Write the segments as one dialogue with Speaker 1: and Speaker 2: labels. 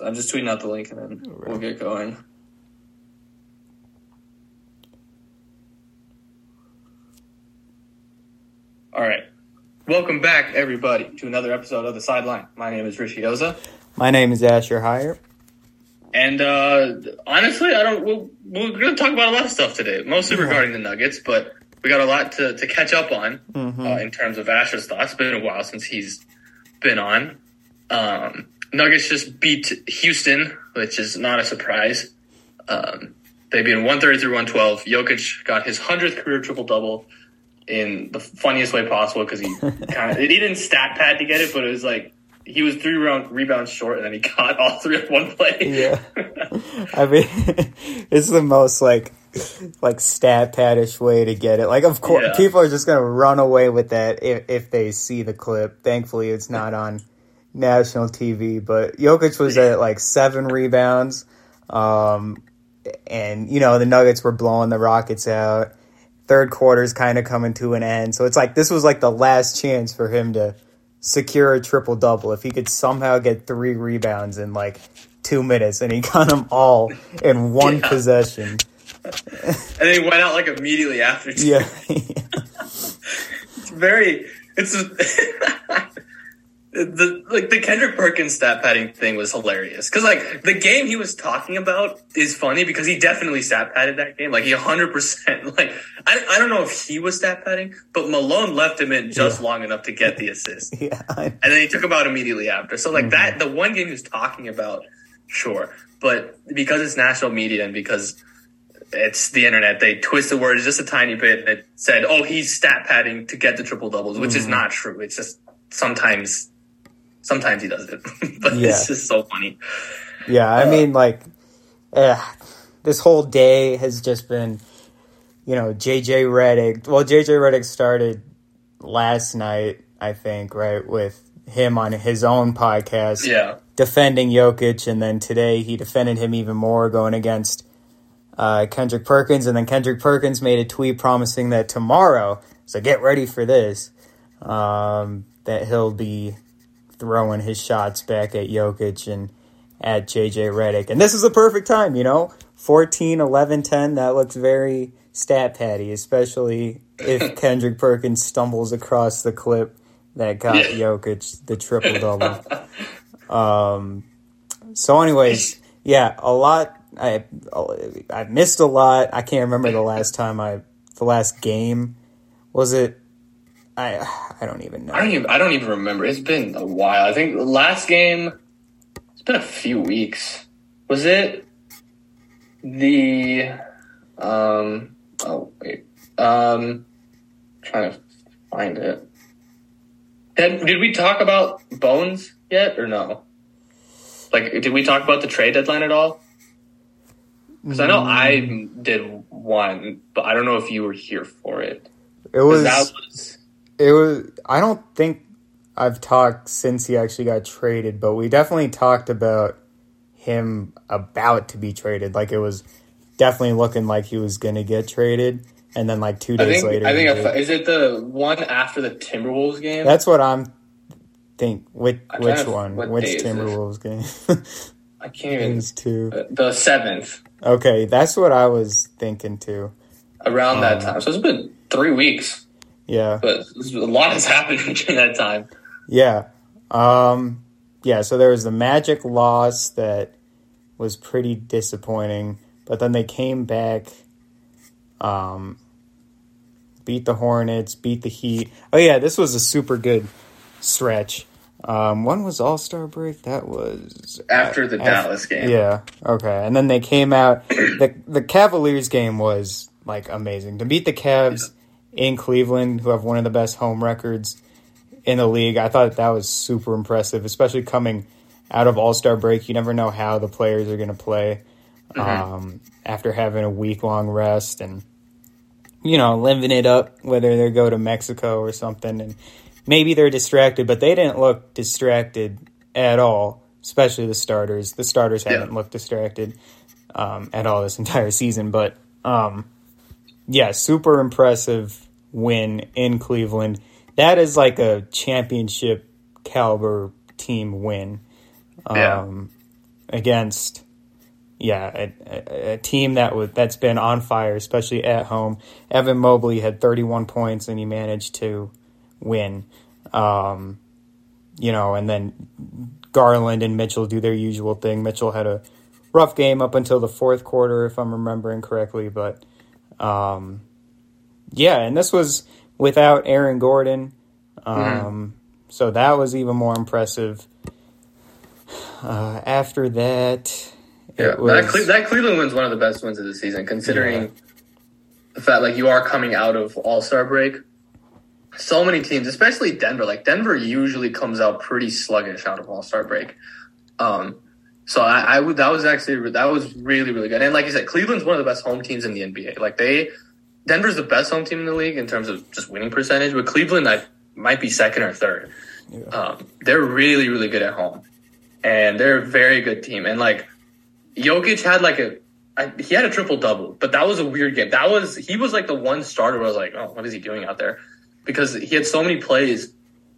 Speaker 1: I'm just tweeting out the link and then right. we'll get going. All right. Welcome back, everybody, to another episode of The Sideline. My name is Rishi Oza.
Speaker 2: My name is Asher Hyre.
Speaker 1: And uh, honestly, I don't. We'll, we're going to talk about a lot of stuff today, mostly yeah. regarding the Nuggets, but we got a lot to, to catch up on mm-hmm. uh, in terms of Asher's thoughts. It's been a while since he's been on. Um, Nuggets just beat Houston, which is not a surprise. Um, they beat 133 112. Jokic got his 100th career triple double in the funniest way possible because he kind of he didn't stat pad to get it, but it was like he was three round rebounds short, and then he got all three in one play.
Speaker 2: yeah, I mean, it's the most like like stat paddish way to get it. Like, of course, yeah. people are just gonna run away with that if, if they see the clip. Thankfully, it's not on national TV. But Jokic was at like seven rebounds, um, and you know the Nuggets were blowing the Rockets out third quarter's kind of coming to an end. So it's like this was like the last chance for him to secure a triple double. If he could somehow get three rebounds in like two minutes, and he got them all in one yeah. possession.
Speaker 1: and he went out like immediately after.
Speaker 2: Too. Yeah.
Speaker 1: it's very. It's. The like the Kendrick Perkins stat padding thing was hilarious because like the game he was talking about is funny because he definitely stat padded that game like he 100 percent like I, I don't know if he was stat padding but Malone left him in just yeah. long enough to get the assist
Speaker 2: yeah and
Speaker 1: then he took him out immediately after so like mm-hmm. that the one game he was talking about sure but because it's national media and because it's the internet they twist the words just a tiny bit and it said oh he's stat padding to get the triple doubles which mm-hmm. is not true it's just sometimes Sometimes he does it, but yeah. it's just so funny.
Speaker 2: Yeah, I uh, mean, like, eh, this whole day has just been, you know, JJ Redick. Well, JJ Redick started last night, I think, right, with him on his own podcast,
Speaker 1: yeah,
Speaker 2: defending Jokic, and then today he defended him even more, going against uh, Kendrick Perkins, and then Kendrick Perkins made a tweet promising that tomorrow, so get ready for this, um, that he'll be throwing his shots back at Jokic and at JJ Redick. And this is the perfect time, you know? 14, 11, 10, that looks very stat patty, especially if Kendrick Perkins stumbles across the clip that got yeah. Jokic the triple double. um, so, anyways, yeah, a lot. I I missed a lot. I can't remember the last time I the last game. Was it I I don't even know.
Speaker 1: I don't even I don't even remember. It's been a while. I think the last game. It's been a few weeks. Was it the? Um. Oh wait. Um. Trying to find it. Did, did we talk about Bones yet or no? Like, did we talk about the trade deadline at all? Because I know I mm. did one, but I don't know if you were here for it.
Speaker 2: It was, that was it was. I don't think I've talked since he actually got traded, but we definitely talked about him about to be traded. Like it was definitely looking like he was going to get traded, and then like two days
Speaker 1: I think,
Speaker 2: later,
Speaker 1: I think is it the one after the Timberwolves game?
Speaker 2: That's what I'm think. Which which one? Which Timberwolves game?
Speaker 1: I can't even.
Speaker 2: two.
Speaker 1: Uh, the seventh.
Speaker 2: Okay, that's what I was thinking too.
Speaker 1: Around um, that time, so it's been three weeks.
Speaker 2: Yeah.
Speaker 1: But a lot has happened during that time.
Speaker 2: Yeah. Um, yeah, so there was the Magic loss that was pretty disappointing, but then they came back, um, beat the Hornets, beat the Heat. Oh, yeah, this was a super good stretch. Um, when was All Star break? That was
Speaker 1: after the Dallas game.
Speaker 2: Yeah. Okay. And then they came out. the The Cavaliers game was like amazing to beat the Cavs in Cleveland, who have one of the best home records in the league. I thought that was super impressive, especially coming out of All Star break. You never know how the players are going to play mm-hmm. um, after having a week long rest and you know living it up, whether they go to Mexico or something, and maybe they're distracted, but they didn't look distracted at all. Especially the starters. The starters haven't looked distracted um, at all this entire season, but um, yeah, super impressive win in Cleveland. That is like a championship caliber team win.
Speaker 1: Um,
Speaker 2: yeah. against yeah, a, a, a, team that was that's been on fire, especially at home. Evan Mobley had 31 points and he managed to win. Um, you know, and then Garland and Mitchell do their usual thing. Mitchell had a rough game up until the fourth quarter, if I'm remembering correctly, but um, yeah, and this was without Aaron Gordon, um, mm-hmm. so that was even more impressive. Uh, after that,
Speaker 1: yeah, was... that, Cle- that Cleveland win's one of the best wins of the season, considering yeah. the fact like you are coming out of All Star break. So many teams, especially Denver, like Denver usually comes out pretty sluggish out of All Star break. Um, so I, I would that was actually that was really really good. And like you said, Cleveland's one of the best home teams in the NBA. Like they, Denver's the best home team in the league in terms of just winning percentage, but Cleveland I might be second or third. Yeah. Um, they're really really good at home, and they're a very good team. And like Jokic had like a I, he had a triple double, but that was a weird game. That was he was like the one starter where I was like, oh, what is he doing out there? Because he had so many plays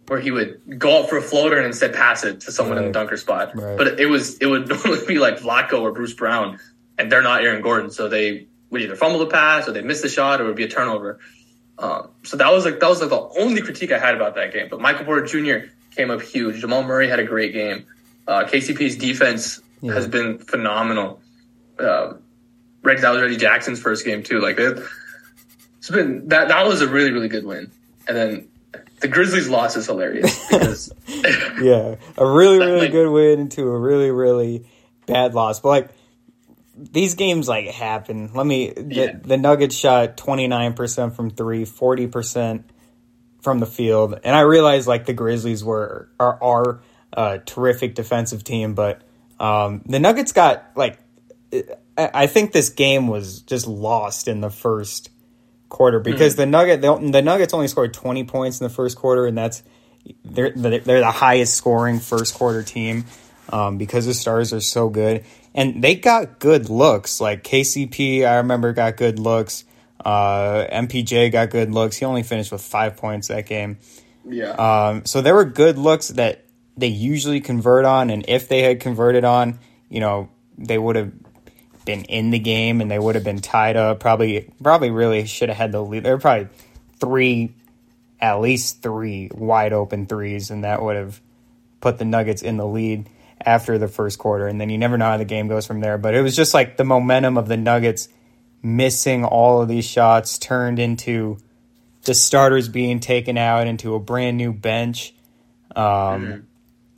Speaker 1: where he would go up for a floater and instead pass it to someone right. in the dunker spot. Right. But it was it would normally be like Vlatko or Bruce Brown, and they're not Aaron Gordon, so they would either fumble the pass or they miss the shot or it would be a turnover. Um, so that was like that was like the only critique I had about that game. But Michael Porter Jr. came up huge. Jamal Murray had a great game. Uh, KCP's defense yeah. has been phenomenal. Uh, Reggie, that was Reggie Jackson's first game too. Like it, it's been that that was a really really good win. And then the Grizzlies loss is hilarious because
Speaker 2: yeah, a really really like, good win into a really really bad loss. But like these games like happen. Let me the, yeah. the Nuggets shot 29% from 3, 40% from the field. And I realized like the Grizzlies were are are a terrific defensive team, but um, the Nuggets got like I think this game was just lost in the first quarter because mm-hmm. the Nugget the, the, Nuggets only scored 20 points in the first quarter and that's they're they're the highest scoring first quarter team um, because the stars are so good. And they got good looks. Like KCP I remember got good looks. Uh, MPJ got good looks. He only finished with 5 points that game.
Speaker 1: Yeah.
Speaker 2: Um, so there were good looks that they usually convert on and if they had converted on you know they would have been in the game and they would have been tied up. Probably, probably really should have had the lead. There were probably three, at least three wide open threes, and that would have put the Nuggets in the lead after the first quarter. And then you never know how the game goes from there. But it was just like the momentum of the Nuggets missing all of these shots turned into the starters being taken out into a brand new bench. Um, mm-hmm.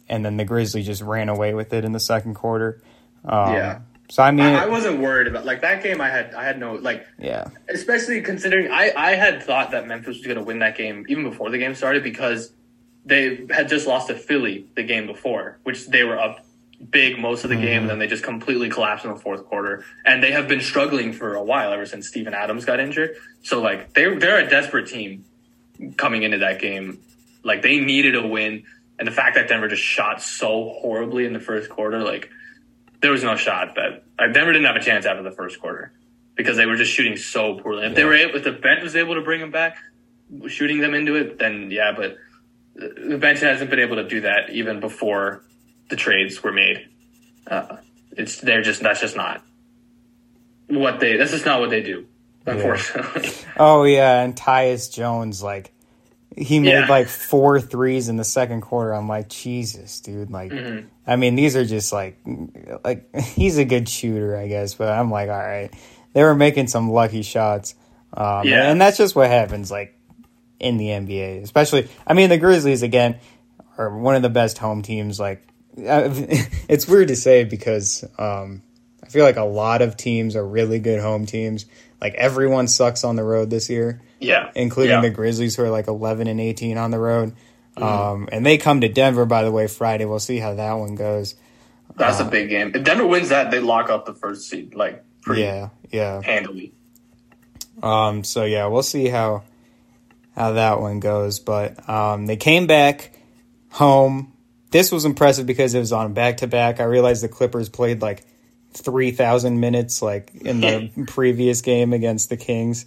Speaker 2: And then the Grizzlies just ran away with it in the second quarter. Um,
Speaker 1: yeah.
Speaker 2: So I mean,
Speaker 1: I, I, wasn't worried about like that game. I had I had no like
Speaker 2: yeah.
Speaker 1: Especially considering I I had thought that Memphis was going to win that game even before the game started because they had just lost to Philly the game before, which they were up big most of the mm-hmm. game, and then they just completely collapsed in the fourth quarter. And they have been struggling for a while ever since Steven Adams got injured. So like they they're a desperate team coming into that game. Like they needed a win, and the fact that Denver just shot so horribly in the first quarter, like there was no shot that uh, Denver didn't have a chance after the first quarter because they were just shooting so poorly. If yeah. they were able, if the bench was able to bring them back, shooting them into it, then yeah. But the bench hasn't been able to do that even before the trades were made. Uh, it's they're just that's just not what they. That's just not what they do. Unfortunately.
Speaker 2: Yeah. Oh yeah, and Tyus Jones like he made yeah. like four threes in the second quarter. I'm like, Jesus, dude. Like, mm-hmm. I mean, these are just like, like he's a good shooter, I guess. But I'm like, all right, they were making some lucky shots. Um, yeah, and that's just what happens, like in the NBA, especially. I mean, the Grizzlies again are one of the best home teams. Like, it's weird to say because um, I feel like a lot of teams are really good home teams. Like everyone sucks on the road this year.
Speaker 1: Yeah.
Speaker 2: Including yeah. the Grizzlies who are like 11 and 18 on the road. Mm-hmm. Um, and they come to Denver, by the way, Friday. We'll see how that one goes.
Speaker 1: That's uh, a big game. If Denver wins that, they lock up the first seed, like, pretty
Speaker 2: yeah, yeah.
Speaker 1: handily.
Speaker 2: Um, so yeah, we'll see how how that one goes. But um, they came back home. This was impressive because it was on back to back. I realized the Clippers played like three thousand minutes, like in the previous game against the Kings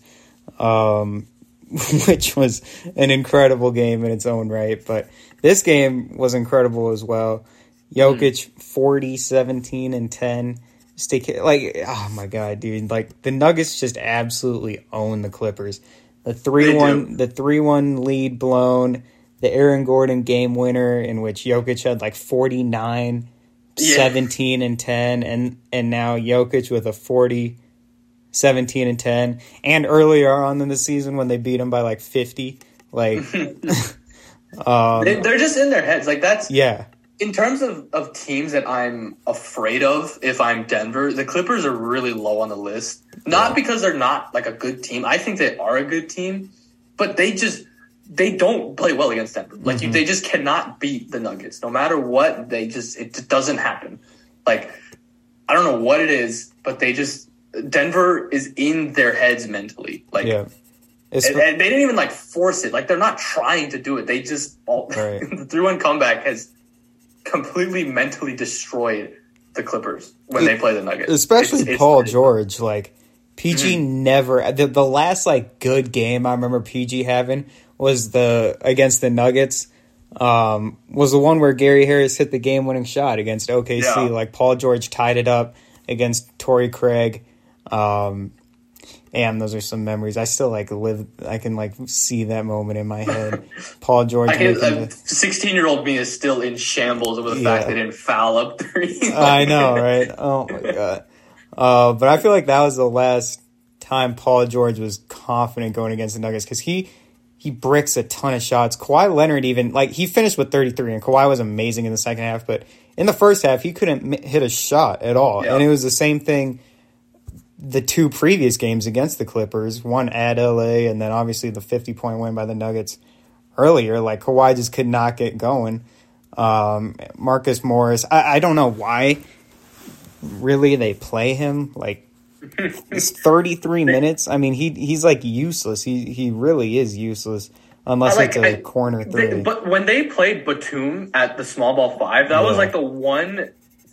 Speaker 2: um, which was an incredible game in its own right. But this game was incredible as well. Jokic mm. 40, 17, and 10. Stay, like, oh my God, dude. Like, the Nuggets just absolutely own the Clippers. The 3 1 the 3 1 lead blown, the Aaron Gordon game winner, in which Jokic had like 49, yeah. 17, and 10, and, and now Jokic with a 40, 17, and 10. And earlier on in the season when they beat them by like 50. Like,
Speaker 1: um, they're just in their heads. Like, that's.
Speaker 2: Yeah
Speaker 1: in terms of, of teams that I'm afraid of, if I'm Denver, the Clippers are really low on the list. Not yeah. because they're not like a good team. I think they are a good team, but they just they don't play well against Denver. Like mm-hmm. you, they just cannot beat the Nuggets. No matter what, they just it just doesn't happen. Like I don't know what it is, but they just Denver is in their heads mentally. Like yeah. And, and, they didn't even like force it. Like they're not trying to do it. They just all, right. the three one comeback has completely mentally destroyed the Clippers when they play the Nuggets.
Speaker 2: Especially it's, Paul it's George. Like PG mm-hmm. never the, the last like good game I remember PG having was the against the Nuggets. Um, was the one where Gary Harris hit the game winning shot against OKC. Yeah. Like Paul George tied it up against Torrey Craig. Um, and those are some memories. I still like live. I can like see that moment in my head. Paul George.
Speaker 1: Sixteen-year-old me is still in shambles over the yeah. fact they didn't foul up three.
Speaker 2: I know, right? Oh my god. Uh, but I feel like that was the last time Paul George was confident going against the Nuggets because he he bricks a ton of shots. Kawhi Leonard even like he finished with 33, and Kawhi was amazing in the second half, but in the first half he couldn't hit a shot at all, yeah. and it was the same thing the two previous games against the Clippers, one at LA, and then obviously the 50 point win by the Nuggets earlier. Like Kawhi just could not get going. Um, Marcus Morris, I, I don't know why really they play him. Like it's 33 minutes. I mean, he he's like useless. He he really is useless unless like, it's a I, corner three.
Speaker 1: They, but when they played Batum at the small ball five, that yeah. was like the one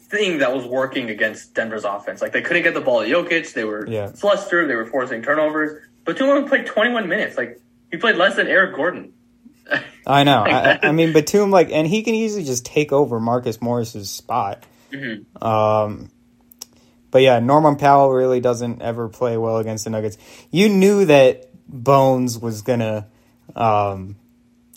Speaker 1: thing that was working against Denver's offense. Like they couldn't get the ball to Jokic. They were yeah. flustered. They were forcing turnovers. But Batum played 21 minutes. Like he played less than Eric Gordon.
Speaker 2: I know. I, I, mean, Batum like, and he can easily just take over Marcus Morris's spot. Mm-hmm. Um, but yeah, Norman Powell really doesn't ever play well against the Nuggets. You knew that Bones was gonna um,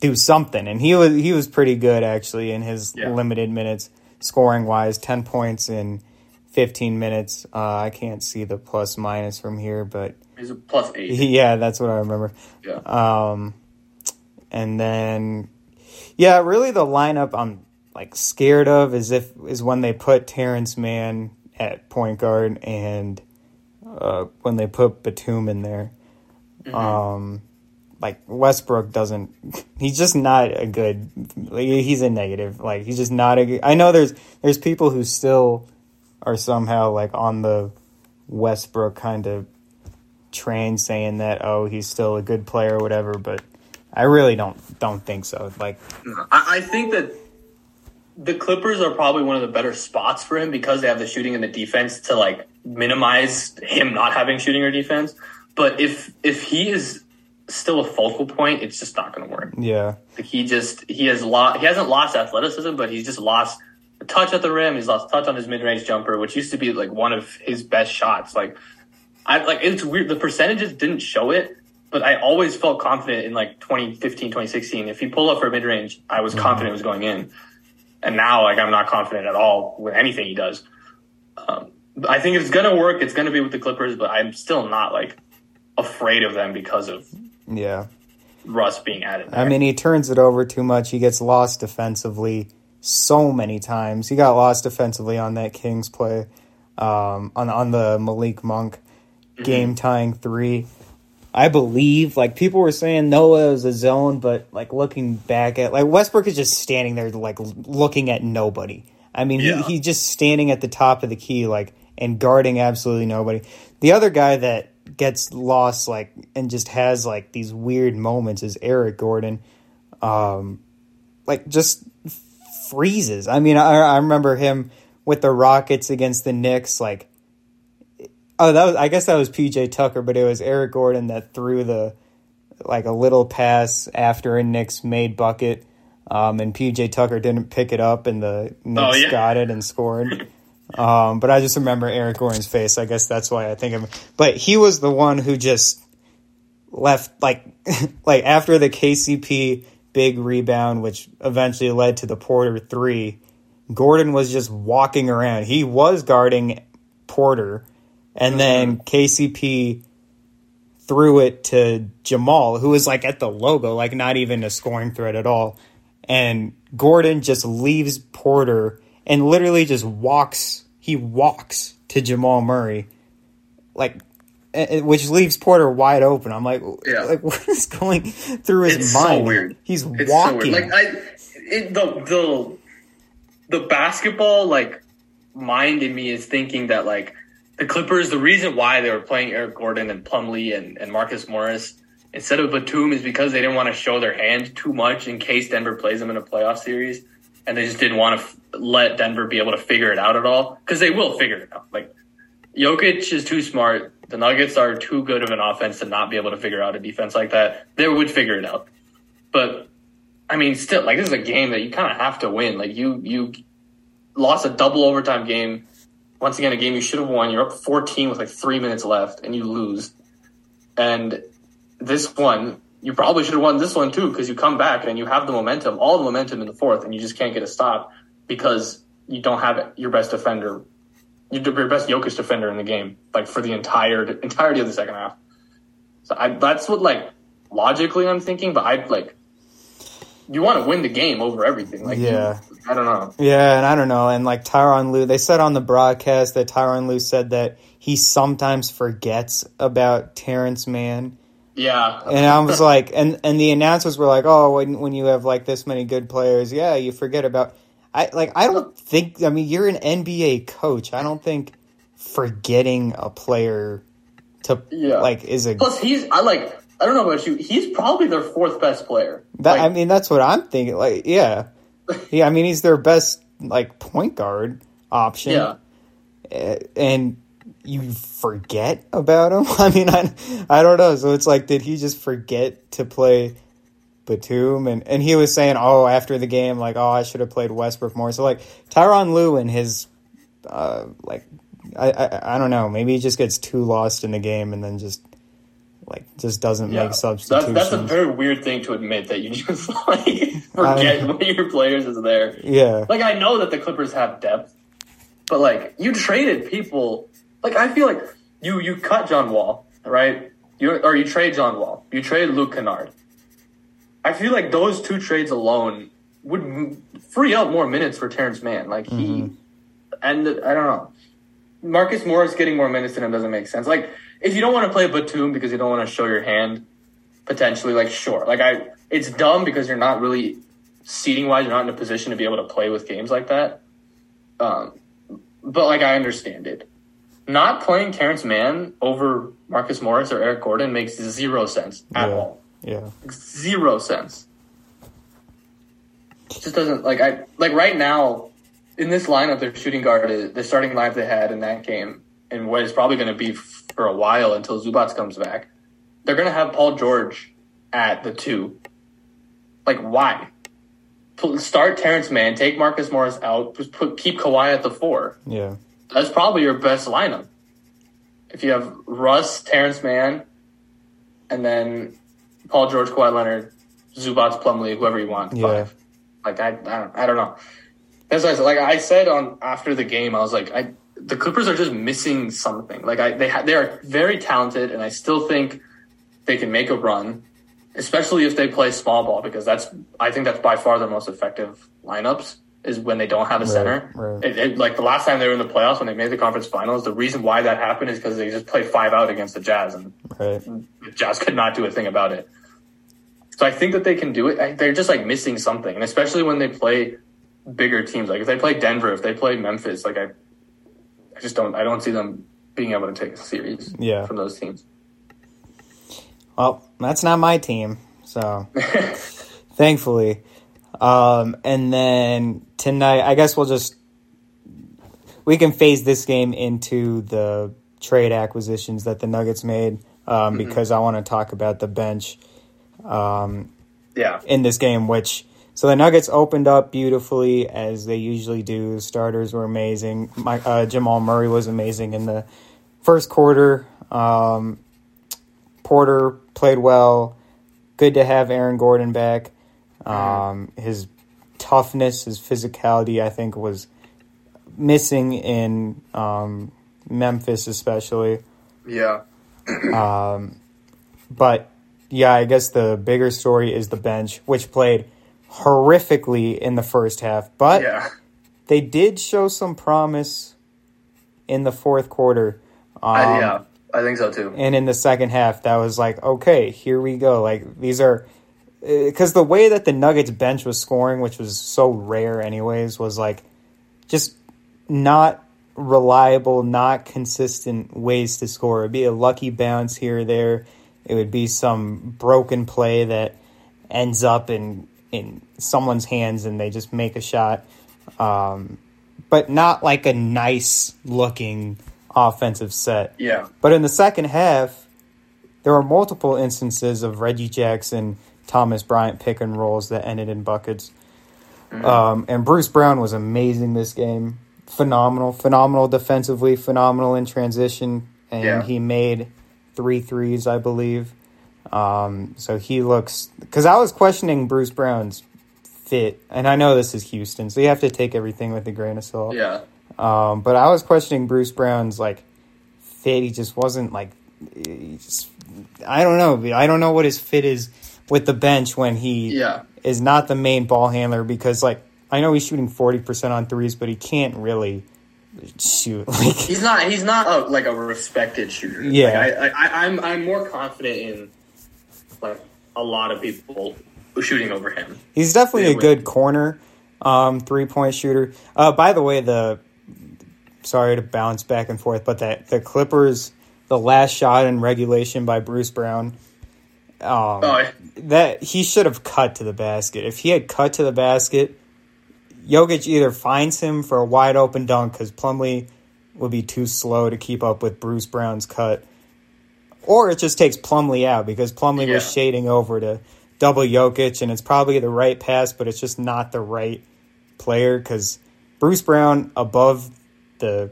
Speaker 2: do something, and he was he was pretty good actually in his yeah. limited minutes scoring wise, 10 points in 15 minutes. Uh, I can't see the plus minus from here, but
Speaker 1: he's a plus eight.
Speaker 2: Yeah, that's what I remember.
Speaker 1: Yeah.
Speaker 2: Um, and then, yeah, really the lineup I'm like scared of is if is when they put Terance Mann at point guard and uh, when they put Batum in there. Mm-hmm. Um, like Westbrook doesn't. He's just not a good. He's a negative. Like he's just not a. Good, I know there's there's people who still are somehow like on the Westbrook kind of train, saying that oh he's still a good player or whatever. But I really don't don't think so. Like
Speaker 1: I, I think that the Clippers are probably one of the better spots for him because they have the shooting and the defense to like minimize him not having shooting or defense. But if if he is still a focal point, it's just not going to work.
Speaker 2: Yeah,
Speaker 1: like he just he has lost he hasn't lost athleticism, but he's just lost a touch at the rim. He's lost touch on his mid range jumper, which used to be like one of his best shots. Like I like it's weird. The percentages didn't show it, but I always felt confident in like 2015, 2016. If he pulled up for mid range, I was mm-hmm. confident it was going in. And now, like I'm not confident at all with anything he does. Um, I think it's gonna work. It's gonna be with the Clippers, but I'm still not like afraid of them because of
Speaker 2: yeah.
Speaker 1: Russ being added. There.
Speaker 2: I mean, he turns it over too much. He gets lost defensively so many times. He got lost defensively on that Kings play, um, on on the Malik Monk mm-hmm. game tying three. I believe, like people were saying, Noah was a zone, but like looking back at like Westbrook is just standing there, like looking at nobody. I mean, yeah. he, he's just standing at the top of the key, like and guarding absolutely nobody. The other guy that gets lost like and just has like these weird moments is Eric Gordon. Um, like just freezes. I mean, I, I remember him with the Rockets against the Knicks. Like, oh, that was I guess that was PJ Tucker, but it was Eric Gordon that threw the like a little pass after a Knicks made bucket. Um, and PJ Tucker didn't pick it up, and the Knicks
Speaker 1: Oh, yeah.
Speaker 2: got it and scored. um, but I just remember Eric Gordon's face. I guess that's why I think of him. But he was the one who just left, like, like after the KCP big rebound, which eventually led to the Porter three. Gordon was just walking around. He was guarding Porter, and then KCP threw it to Jamal, who was like at the logo, like not even a scoring threat at all. And Gordon just leaves Porter and literally just walks. He walks to Jamal Murray, like, which leaves Porter wide open. I'm like,
Speaker 1: Yeah.
Speaker 2: like what is going through his
Speaker 1: It's
Speaker 2: mind?
Speaker 1: so weird.
Speaker 2: He's
Speaker 1: It's
Speaker 2: walking.
Speaker 1: so weird. Like I, it, the the the basketball like mind in me is thinking that like the Clippers, the reason why they were playing Eric Gordon and Plumlee and, and Marcus Morris instead of Batum is because they didn't want to show their hand too much in case Denver plays them in a playoff series, and they just didn't want to f- let Denver be able to figure it out at all because they will figure it out. Like Jokic is too smart. The Nuggets are too good of an offense to not be able to figure out a defense like that. They would figure it out. But I mean, still, like this is a game that you kind of have to win. Like you, you lost a double overtime game. Once again, a game you should have won. You're up 14 with like three minutes left, and you lose. And this one, you probably should have won this one too because you come back and you have the momentum, all the momentum in the fourth, and you just can't get a stop because you don't have your best defender, your best Jokic defender in the game, like for the entire entirety of the second half. So I, that's what like logically I'm thinking, but I like you want to win the game over everything. Like, you-
Speaker 2: Yeah.
Speaker 1: I don't know.
Speaker 2: Yeah, and I don't know. And like Tyron Lue, they said on the broadcast that Tyron Lue said that he sometimes forgets about Terance Mann.
Speaker 1: Yeah,
Speaker 2: And I was like, and and the announcers were like, oh, when when you have like this many good players, yeah, you forget about. I like. I don't think. I mean, you're an NBA coach. I don't think forgetting a player to
Speaker 1: Yeah.
Speaker 2: like is a.
Speaker 1: Plus, he's I like I don't know about you. He's probably their fourth best player.
Speaker 2: That,
Speaker 1: Like,
Speaker 2: I mean, that's what I'm thinking. Like, yeah, yeah. I mean, he's their best like point guard option.
Speaker 1: yeah,
Speaker 2: Uh, and you forget about him. I mean, I, I don't know. So it's like, did he just forget to play Batum? And and he was saying, oh, after the game, like, oh, I should have played Westbrook more. So like, Tyron Lue and his, uh, like, I, I I don't know. Maybe he just gets too lost in the game and then just like just doesn't
Speaker 1: yeah.
Speaker 2: make
Speaker 1: That's,
Speaker 2: substitutions.
Speaker 1: that's a very weird thing to admit that you just like forget one of your players is there.
Speaker 2: yeah,
Speaker 1: Like I know that the Clippers have depth, but like you traded people. Like I feel like you you cut John Wall, right? You or you trade John Wall. You trade Luke Kennard. I feel like those two trades alone would m- free up more minutes for Terance Mann. Like he, and I don't know. Marcus Morris getting more minutes than him doesn't make sense. Like if you don't want to play Batum because you don't want to show your hand, potentially, like sure. Like I, it's dumb because you're not really seating wise, you're not in a position to be able to play with games like that. Um, but like I understand it. Not playing Terance Mann over Marcus Morris or Eric Gordon makes zero sense at
Speaker 2: Yeah.
Speaker 1: all.
Speaker 2: yeah,
Speaker 1: Zero sense. It just doesn't like I like right now in this lineup their shooting guard is the starting lineup they had in that game and what is probably going to be for a while until Zubac comes back. They're going to have Paul George at the two. Like why? Start Terance Mann, take Marcus Morris out, just put keep Kawhi at the four.
Speaker 2: yeah,
Speaker 1: That's probably your best lineup. If you have Russ, Terance Mann, and then Paul George, Kawhi Leonard, Zubac, Plumlee, whoever you want.
Speaker 2: Yeah.
Speaker 1: Five. Like I, I don't, I don't know. That's I said. Like I said on after the game, I was like, I the Clippers are just missing something. Like I, they ha- they are very talented, and I still think they can make a run, especially if they play small ball because that's I think that's by far their most effective lineups is when they don't have a center.
Speaker 2: right.
Speaker 1: It, it, like the last time they were in the playoffs when they made the conference finals, the reason why that happened is because they just played five out against the Jazz, and
Speaker 2: right.
Speaker 1: the Jazz could not do a thing about it. So I think that they can do it. They're just like missing something, and especially when they play bigger teams. Like if they play Denver, if they play Memphis, like I, I just don't. I don't see them being able to take a series
Speaker 2: Yeah.
Speaker 1: from those teams.
Speaker 2: Well, that's not my team, so thankfully. Um, and then tonight, I guess we'll just we can phase this game into the trade acquisitions that the Nuggets made um, because I want to talk about the bench
Speaker 1: Yeah,
Speaker 2: in this game, which So the Nuggets opened up beautifully as they usually do. The starters were amazing. My, uh, Jamal Murray was amazing in the first quarter. Um, Porter played well. Good to have Aaron Gordon back. Um, his toughness, his physicality, I think, was missing in um, Memphis, especially.
Speaker 1: Yeah.
Speaker 2: Um, but yeah, I guess the bigger story is the bench, which played horrifically in the first half, but
Speaker 1: Yeah.
Speaker 2: they did show some promise in the fourth quarter. Um,
Speaker 1: I, yeah. I think so too.
Speaker 2: and in the second half, that was like, okay, here we go. Like these are because the way that the Nuggets bench was scoring, which was so rare, anyways, was like just not reliable, not consistent ways to score. It'd be a lucky bounce here or there. It would be some broken play that ends up in in someone's hands and they just make a shot. Um, but not like a nice looking offensive set.
Speaker 1: Yeah.
Speaker 2: But in the second half, there were multiple instances of Reggie Jackson, Thomas Bryant pick and rolls that ended in buckets. Um, and Bruce Brown was amazing this game. Phenomenal, phenomenal defensively, phenomenal in transition, and
Speaker 1: Yeah.
Speaker 2: he made three threes, I believe. Um, so he looks because I was questioning Bruce Brown's fit, and I know this is Houston, so you have to take everything with a grain of salt.
Speaker 1: Yeah.
Speaker 2: Um, but I was questioning Bruce Brown's like fit. He just wasn't like. He just, I don't know. I don't know what his fit is with the bench when he
Speaker 1: Yeah.
Speaker 2: is not the main ball handler because like I know he's shooting forty percent on threes, but he can't really shoot. Like
Speaker 1: He's not. He's not a, like a respected shooter.
Speaker 2: Yeah.
Speaker 1: Like, I, I, I'm. I'm more confident in like a lot of people shooting over him.
Speaker 2: he's definitely a good corner um, three point shooter. Uh, by the way, the sorry to bounce back and forth, but that the Clippers, the last shot in regulation by Bruce Brown. Um,
Speaker 1: Oh,
Speaker 2: that he should have cut to the basket. If he had cut to the basket, Jokic either finds him for a wide open dunk because Plumlee would be too slow to keep up with Bruce Brown's cut, or it just takes Plumlee out because Plumlee
Speaker 1: Yeah.
Speaker 2: was shading over to double Jokic, and it's probably the right pass, but it's just not the right player because Bruce Brown above the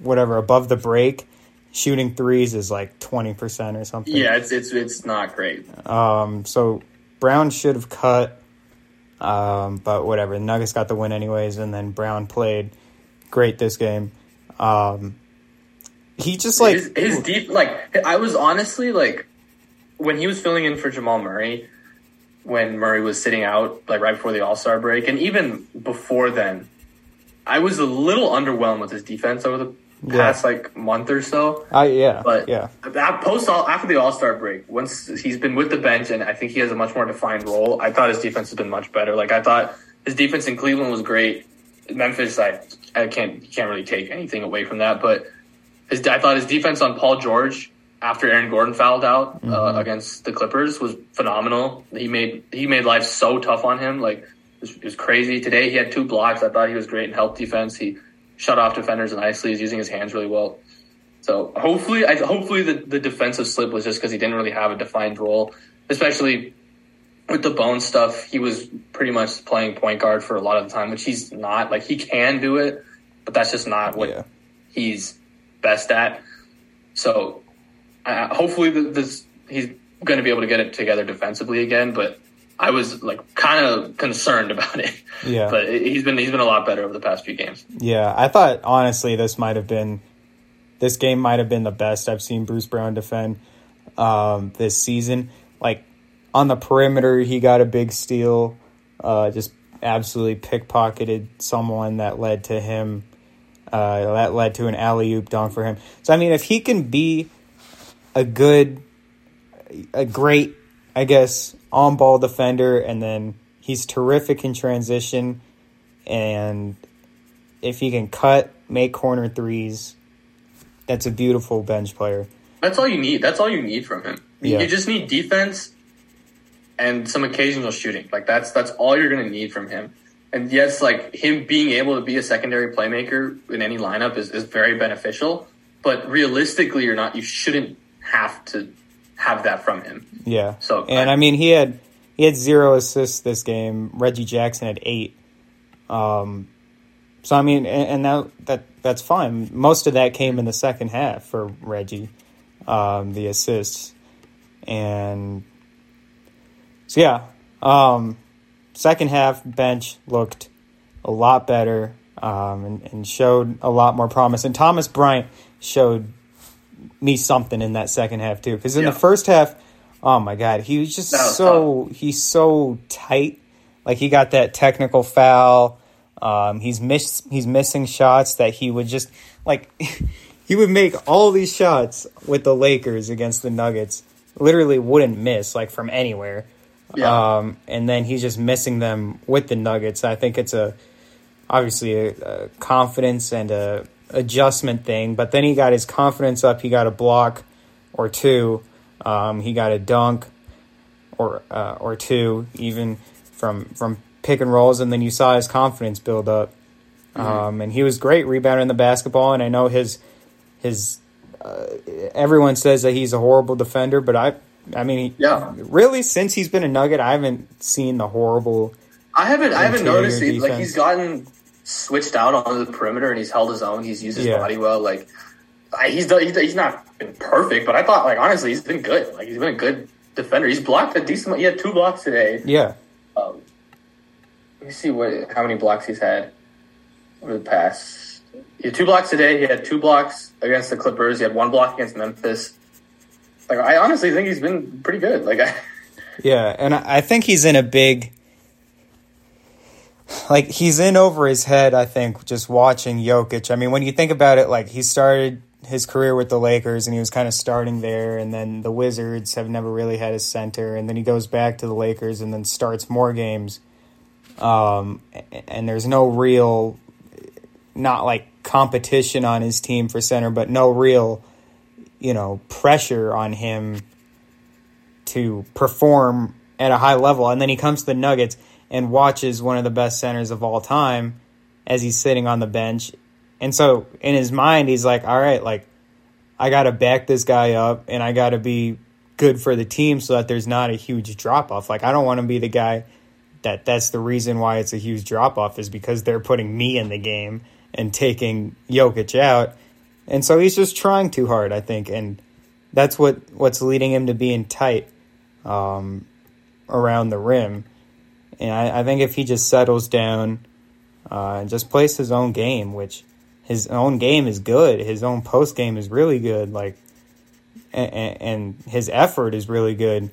Speaker 2: whatever above the break shooting threes is like 20% or something
Speaker 1: yeah. It's it's it's not great.
Speaker 2: um, so Brown should have cut, um, but whatever. The Nuggets got the win anyways, and then Brown played great this game. Um, he just like
Speaker 1: his, his deep like I was honestly like when he was filling in for Jamal Murray when Murray was sitting out like right before the All Star break and even before then, I was a little underwhelmed with his defense over the past like month or so.
Speaker 2: I yeah
Speaker 1: But
Speaker 2: yeah
Speaker 1: post all after the All Star break, once he's been with the bench and I think he has a much more defined role. I thought his defense has been much better. Like I thought his defense in Cleveland was great. Memphis, I I can't can't really take anything away from that. But his I thought his defense on Paul George after Aaron Gordon fouled out uh, against the Clippers was phenomenal. He made he made life so tough on him. Like it was, it was crazy. Today he had two blocks. I thought he was great in help defense. He shut off defenders nicely. He's using his hands really well. So hopefully, I, hopefully the, the defensive slip was just because he didn't really have a defined role, especially with the bone stuff. He was pretty much playing point guard for a lot of the time, which he's not. Like he can do it, but that's just not what
Speaker 2: yeah
Speaker 1: he's best at. So uh, hopefully the, this he's going to be able to get it together defensively again. But I was like kind of concerned about it.
Speaker 2: yeah
Speaker 1: But he's been he's been a lot better over the past few games.
Speaker 2: yeah. I thought honestly this might have been this game might have been the best I've seen Bruce Brown defend um, this season. Like on the perimeter, he got a big steal. Uh, just absolutely pickpocketed someone that led to him. Uh, that led to an alley oop dunk for him. So I mean, if he can be a good, a great, I guess, on ball defender, and then he's terrific in transition, and if he can cut, make corner threes, that's a beautiful bench player.
Speaker 1: That's all you need. That's all you need from him. You-
Speaker 2: Yeah.
Speaker 1: You just need defense and some occasional shooting. Like that's that's all you're gonna need from him. And yes, like him being able to be a secondary playmaker in any lineup is, is very beneficial. But realistically, you're not. You shouldn't have to have that from him.
Speaker 2: Yeah.
Speaker 1: So,
Speaker 2: and
Speaker 1: I-
Speaker 2: I mean, he had he had zero assists this game. Reggie Jackson had eight. Um, so I mean, and, and that that that's fine. Most of that came in the second half for Reggie, um, the assists, and so yeah. Um, second half bench looked a lot better um, and, and showed a lot more promise. And Thomas Bryant showed me something in that second half too, because in
Speaker 1: Yeah.
Speaker 2: the first half, oh my god, he was just
Speaker 1: was
Speaker 2: so he's so tight. Like he got that technical foul. Um, he's miss he's missing shots that he would just like he would make all these shots with the Lakers against the Nuggets. Literally wouldn't miss like from anywhere.
Speaker 1: Yeah.
Speaker 2: Um, and then he's just missing them with the Nuggets. I think it's a obviously a, a confidence and a adjustment thing. But then he got his confidence up. He got a block or two. Um, he got a dunk or uh, or two even from from pick and rolls, and then you saw his confidence build up. Um, and he was great rebounding the basketball. And I know his his uh, everyone says that he's a horrible defender, but I I mean,
Speaker 1: Yeah.
Speaker 2: really since he's been a Nugget, I haven't seen the horrible.
Speaker 1: I haven't I haven't noticed he, like he's gotten switched out on the perimeter and he's held his own. He's used his
Speaker 2: Yeah.
Speaker 1: body well. Like I, he's done- he's he's not been perfect, but I thought like honestly he's been good. Like he's been a good defender. He's blocked a decent. He had two blocks today.
Speaker 2: Yeah,
Speaker 1: Um, let me see what how many blocks he's had over the past. He had two blocks today. He had two blocks against the Clippers. He had one block against Memphis. Like I honestly think he's been pretty good. Like I,
Speaker 2: yeah, and I think he's in a big. Like he's in over his head, I think, just watching Jokic. I mean, when you think about it, like he started his career with the Lakers and he was kind of starting there, and then the Wizards have never really had a center, and then he goes back to the Lakers and then starts more games. Um, and there's no real, not like competition on his team for center, but no real, you know, pressure on him to perform at a high level. And then he comes to the Nuggets and watches one of the best centers of all time as he's sitting on the bench. And so in his mind, he's like, all right, like, I got to back this guy up and I got to be good for the team so that there's not a huge drop off. Like, I don't want to be the guy that that's the reason why it's a huge drop off is because they're putting me in the game and taking Jokic out. And so he's just trying too hard, I think. And that's what, what's leading him to being tight um, around the rim. And I, I think if he just settles down uh, and just plays his own game, which his own game is good, his own post game is really good, like, and, and his effort is really good,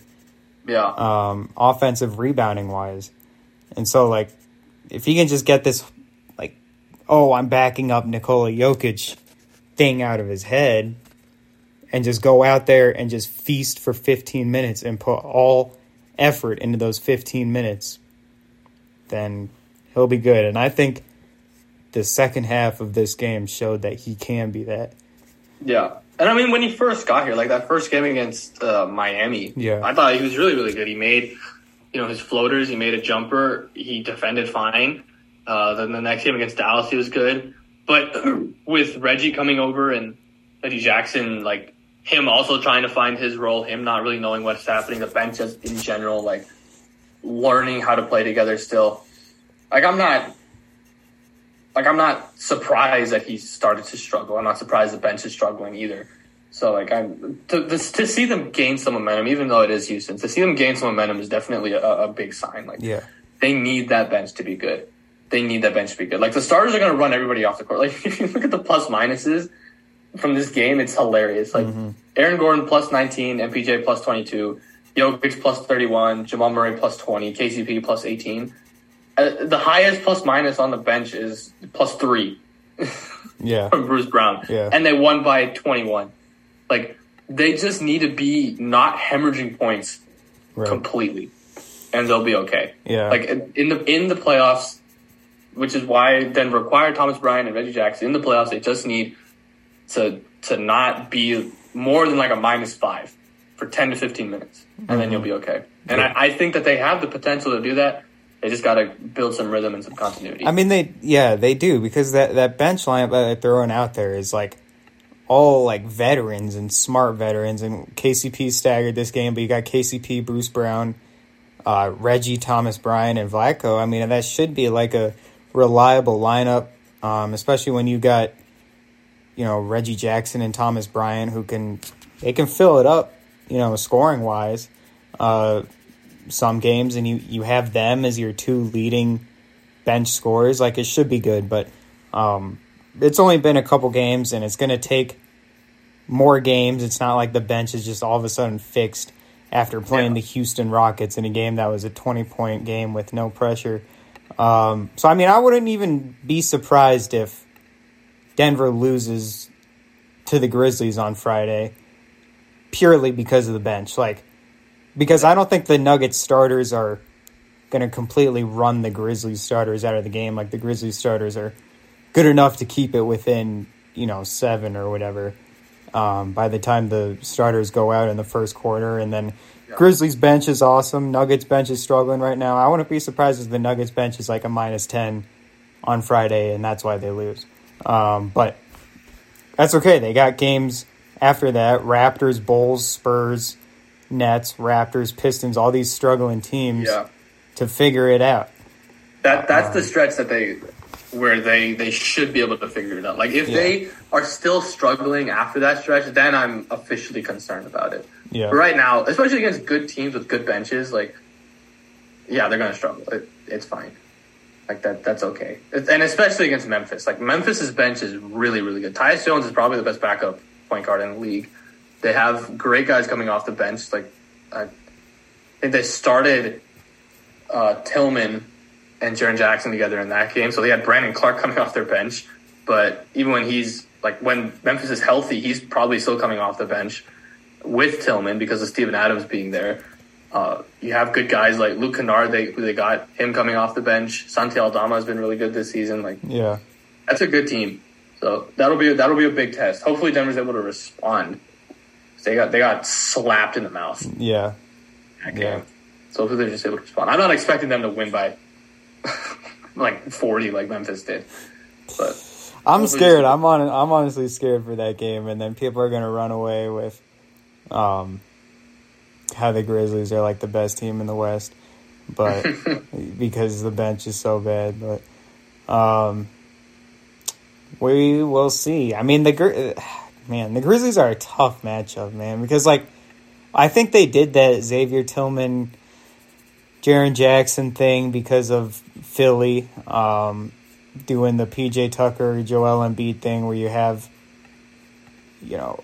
Speaker 1: yeah,
Speaker 2: um, offensive rebounding wise. And so, like, if he can just get this, like, oh, I'm backing up Nikola Jokic thing out of his head and just go out there and just feast for 15 minutes and put all effort into those 15 minutes, then he'll be good. And I think the second half of this game showed that he can be that.
Speaker 1: yeah. And I mean, when he first got here, like that first game against uh, Miami,
Speaker 2: Yeah.
Speaker 1: I thought he was really, really good. He made, you know, his floaters. He made a jumper. He defended fine. Uh, then the next game against Dallas, he was good. But with Reggie coming over and Reggie Jackson, like him also trying to find his role, him not really knowing what's happening, the bench just in general, like learning how to play together still. Like I'm not like I'm not surprised that he started to struggle. I'm not surprised the bench is struggling either. So like I'm to to, to see them gain some momentum, even though it is Houston, to see them gain some momentum is definitely a, a big sign. Like
Speaker 2: Yeah.
Speaker 1: they need that bench to be good. They need that bench to be good. Like the starters are going to run everybody off the court. Like if you look at the plus minuses from this game, it's hilarious. Like mm-hmm. Aaron Gordon plus 19, MPJ plus 22, Jokic plus 31, Jamal Murray plus 20, KCP plus 18. Uh, the highest plus minus on the bench is plus three
Speaker 2: Yeah.
Speaker 1: from Bruce Brown,
Speaker 2: Yeah.
Speaker 1: and they won by 21. Like they just need to be not hemorrhaging points
Speaker 2: Right.
Speaker 1: completely, and they'll be okay.
Speaker 2: Yeah.
Speaker 1: Like in the in the playoffs, which is why Denver acquired Thomas Bryant and Reggie Jackson. In the playoffs, they just need to to not be more than like a minus five for ten to fifteen minutes, and then you'll be okay. And I, I think that they have the potential to do that. They just got to build some rhythm and some continuity.
Speaker 2: I mean, they yeah they do because that that bench lineup that they're throwing out there is like all like veterans and smart veterans. And KCP staggered this game, but you got KCP, Bruce Brown, uh, Reggie, Thomas, Bryant, and Vlatko. I mean, that should be like a reliable lineup, um, especially when you got you know Reggie Jackson and Thomas Bryant who can they can fill it up, you know, scoring wise. Uh, some games, and you you have them as your two leading bench scorers. Like it should be good, but um, it's only been a couple games, and it's going to take more games. It's not like the bench is just all of a sudden fixed after playing yeah. the Houston Rockets in a game that was a 20 point game with no pressure. Um, so, I mean, I wouldn't even be surprised if Denver loses to the Grizzlies on Friday purely because of the bench. Like, because I don't think the Nuggets starters are going to completely run the Grizzlies starters out of the game. Like, the Grizzlies starters are good enough to keep it within, you know, seven or whatever um, by the time the starters go out in the first quarter. And then yeah. Grizzlies bench is awesome. Nuggets bench is struggling right now. I wouldn't be surprised if the Nuggets bench is like a minus 10 on Friday, and that's why they lose. Um, but that's okay. They got games after that Raptors, Bulls, Spurs, Nets, Raptors, Pistons, all these struggling teams yeah. to figure it out.
Speaker 1: That That's um, the stretch that they where they they should be able to figure it out. Like if yeah. they are still struggling after that stretch, then I'm officially concerned about it. Yeah. But right now, especially against good teams with good benches, like yeah, they're gonna struggle. It, it's fine. Like that, that's okay. and especially against Memphis. Like Memphis's bench is really, really good. Tyus Jones is probably the best backup point guard in the league. They have great guys coming off the bench. Like I think they started uh, Tillman and Jaren Jackson together in that game. So they had Brandon Clarke coming off their bench. But even when he's like when Memphis is healthy, he's probably still coming off the bench with Tillman because of Steven Adams being there. Uh, you have good guys like Luke Kennard, they who they got him coming off the bench. Santi Aldama has been really good this season. Like,
Speaker 2: yeah,
Speaker 1: that's a good team. So that'll be that'll be a big test. Hopefully, Denver's able to respond. They got they got slapped in the mouth.
Speaker 2: Yeah, yeah.
Speaker 1: So hopefully they're just able to respond. I'm not expecting them to win by like 40 like Memphis did. But
Speaker 2: I'm scared. I'm on. I'm honestly scared for that game, and then people are gonna run away with, um, how the Grizzlies are like the best team in the West, but because the bench is so bad. But, um, we will see. I mean, the man, the Grizzlies are a tough matchup, man, because like I think they did that Xavier Tillman Jaren Jackson thing because of Philly um, doing the PJ Tucker, Joel Embiid thing where you have, you know,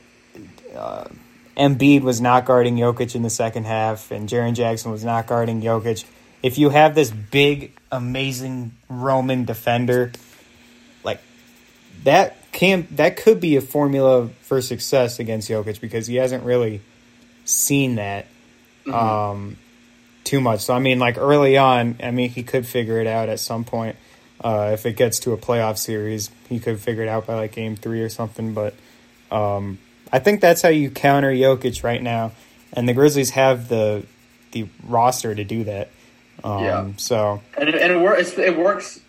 Speaker 2: uh, Embiid was not guarding Jokic in the second half and Jaren Jackson was not guarding Jokic. If you have this big, amazing Roman defender, that can that could be a formula for success against Jokic because he hasn't really seen that. Mm-hmm. Um, too much. So I mean, like early on, I mean, he could figure it out at some point. Uh, if it gets to a playoff series, he could figure it out by like game three or something. But um, I think that's how you counter Jokic right now, and the Grizzlies have the the roster to do that. Um, yeah. So
Speaker 1: and it, and it works. It works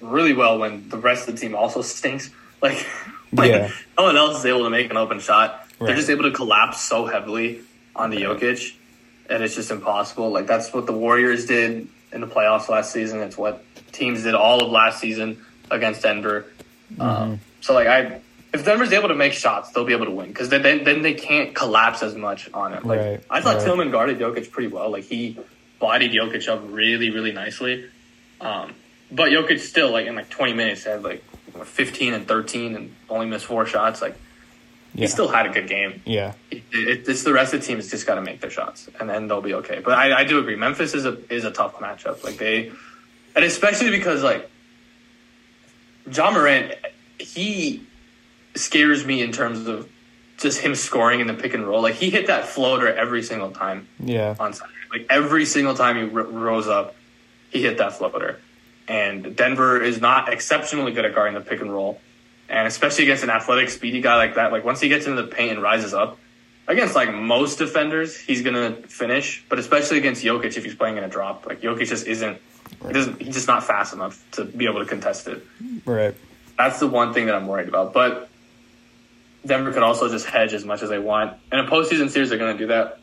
Speaker 1: really well when the rest of the team also stinks. Like, like yeah. no one else is able to make an open shot. Right. They're just able to collapse so heavily on the Jokic and it's just impossible. Like that's what the Warriors did in the playoffs last season. It's what teams did all of last season against Denver. Mm-hmm. Um, so like I, if Denver's able to make shots, they'll be able to win because then then they can't collapse as much on it. Like right, I thought. Tillman guarded Jokic pretty well. Like he bodied Jokic up really really nicely. Um, but Jokic still like in like 20 minutes had like 15 and 13 and only missed four shots. Like yeah. he still had a good game.
Speaker 2: Yeah,
Speaker 1: it, it, it's the rest of the teams just got to make their shots, and then they'll be okay. But I, I do agree, Memphis is a is a tough matchup. Like they, and especially because like Ja Morant, he scares me in terms of just him scoring in the pick and roll. Like he hit that floater every single time.
Speaker 2: Yeah,
Speaker 1: on Saturday. Like every single time he r- rose up, he hit that floater. And Denver is not exceptionally good at guarding the pick and roll and especially against an athletic, speedy guy like that, like once he gets into the paint and rises up, against like most defenders, he's gonna finish. But especially against Jokic, if he's playing in a drop, like Jokic just isn't, right. doesn't, he's just not fast enough to be able to contest it.
Speaker 2: Right.
Speaker 1: That's the one thing that I'm worried about. But Denver could also just hedge as much as they want. In a postseason series, they're gonna do that.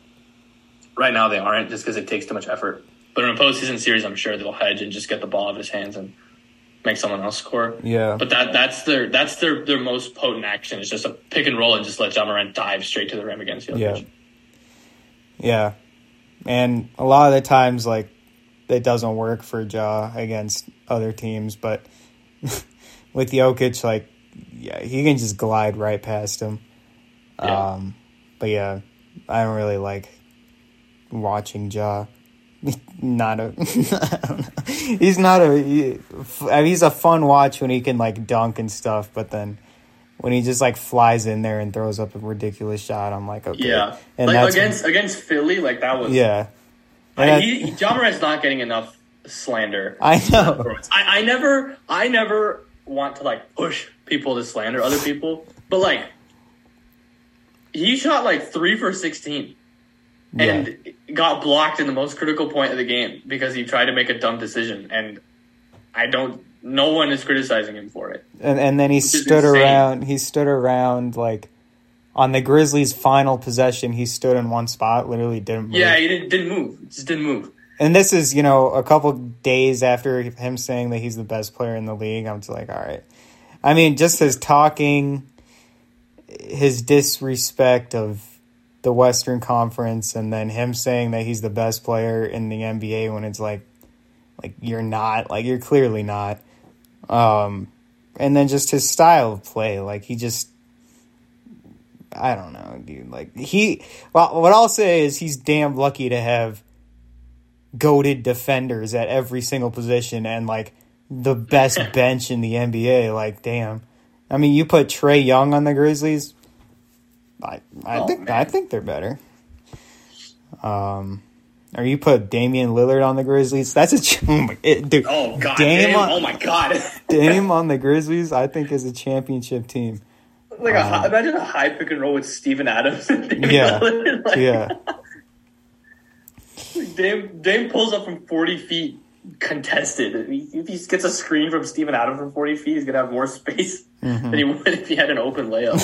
Speaker 1: Right now, they aren't just because it takes too much effort. But in a postseason series, I'm sure they'll hedge and just get the ball out of his hands and make someone else score.
Speaker 2: Yeah.
Speaker 1: But that that's their that's their their most potent action. It's just a pick and roll and just let Ja Morant dive straight to the rim against Jokic.
Speaker 2: Yeah. Yeah. And a lot of the times, like, it doesn't work for Ja against other teams, but with Jokic, like, yeah, he can just glide right past him.
Speaker 1: Yeah.
Speaker 2: Um, but yeah, I don't really like watching Ja. Not a, I he's not a. He, I he's a fun watch when he can like dunk and stuff, but then when he just like flies in there and throws up a ridiculous shot, I'm like, okay,
Speaker 1: Yeah,
Speaker 2: and
Speaker 1: like against against Philly, like that was.
Speaker 2: yeah,
Speaker 1: I,
Speaker 2: And that-
Speaker 1: he, Ja Morant's not getting enough slander.
Speaker 2: I know.
Speaker 1: I, I never, I never want to like push people to slander other people, but like he shot like three for sixteen and got blocked in the most critical point of the game because he tried to make a dumb decision, and I don't. No one is criticizing him for it.
Speaker 2: and and then he stood
Speaker 1: insane.
Speaker 2: around. He stood around like on the Grizzlies' final possession. He stood in one spot, literally didn't move.
Speaker 1: Yeah, he didn't, didn't move. Just didn't move.
Speaker 2: and this is you know a couple days after him saying that he's the best player in the league. I'm just like, all right. I mean, just his talking, his disrespect of the Western Conference, and then him saying that he's the best player in the NBA when it's like, like you're not, like you're clearly not. Um, and then just his style of play, like he just. I don't know, dude. Like he, well, what I'll say is he's damn lucky to have goaded defenders at every single position and like the best bench in the NBA. Like, damn. I mean, you put Trae Young on the Grizzlies. I I
Speaker 1: Oh,
Speaker 2: think
Speaker 1: man.
Speaker 2: I think they're better. Um, or you put Damian Lillard on the Grizzlies. That's a ch- oh my- it- dude.
Speaker 1: Oh god,
Speaker 2: Dame
Speaker 1: damn,
Speaker 2: on-
Speaker 1: oh my god.
Speaker 2: Dame on the Grizzlies. I think is a championship team.
Speaker 1: like a high, imagine a high pick and roll with Steven Adams. and Damian
Speaker 2: Yeah.
Speaker 1: Lillard, like,
Speaker 2: Yeah,
Speaker 1: Dame Dame pulls up from forty feet contested. If he, if he gets a screen from Steven Adams from forty feet, he's gonna have more space
Speaker 2: Mm-hmm.
Speaker 1: than he would if he had an open layup.